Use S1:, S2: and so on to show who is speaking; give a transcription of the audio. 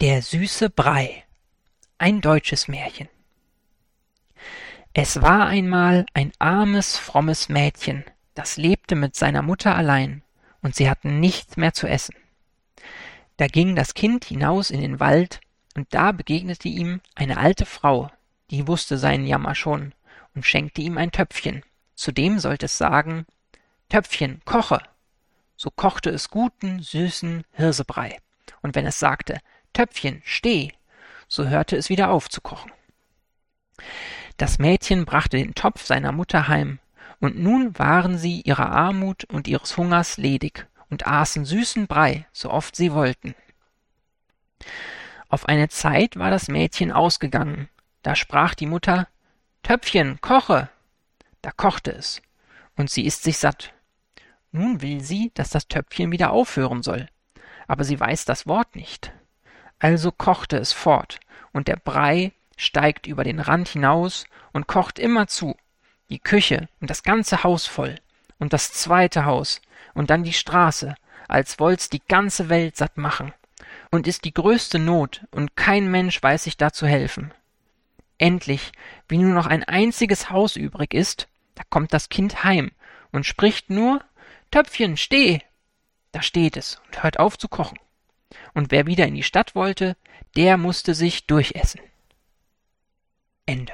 S1: süße Brei. Ein deutsches Märchen. Es war einmal ein armes, frommes Mädchen, das lebte mit seiner Mutter allein, und sie hatten nichts mehr zu essen. Da ging das Kind hinaus in den Wald, und da begegnete ihm eine alte Frau, die wusste seinen Jammer schon, und schenkte ihm ein Töpfchen. Zudem sollte es sagen Töpfchen, koche. So kochte es guten, süßen Hirsebrei. Und wenn es sagte Töpfchen, steh, so hörte es wieder auf zu kochen. Das Mädchen brachte den Topf seiner Mutter heim, und nun waren sie ihrer Armut und ihres Hungers ledig und aßen süßen Brei, so oft sie wollten. Auf eine Zeit war das Mädchen ausgegangen, da sprach die Mutter Töpfchen, koche. Da kochte es, und sie ist sich satt. Nun will sie, dass das Töpfchen wieder aufhören soll, aber sie weiß das Wort nicht. Also kochte es fort, und der Brei steigt über den Rand hinaus und kocht immerzu, die Küche und das ganze Haus voll, und das zweite Haus, und dann die Straße, als wollt's die ganze Welt satt machen, und ist die größte Not, und kein Mensch weiß sich da zu helfen. Endlich, wie nur noch ein einziges Haus übrig ist, da kommt das Kind heim und spricht nur Töpfchen, steh. Da steht es und hört auf zu kochen. Und wer wieder in die Stadt wollte, der musste sich durchessen. Ende.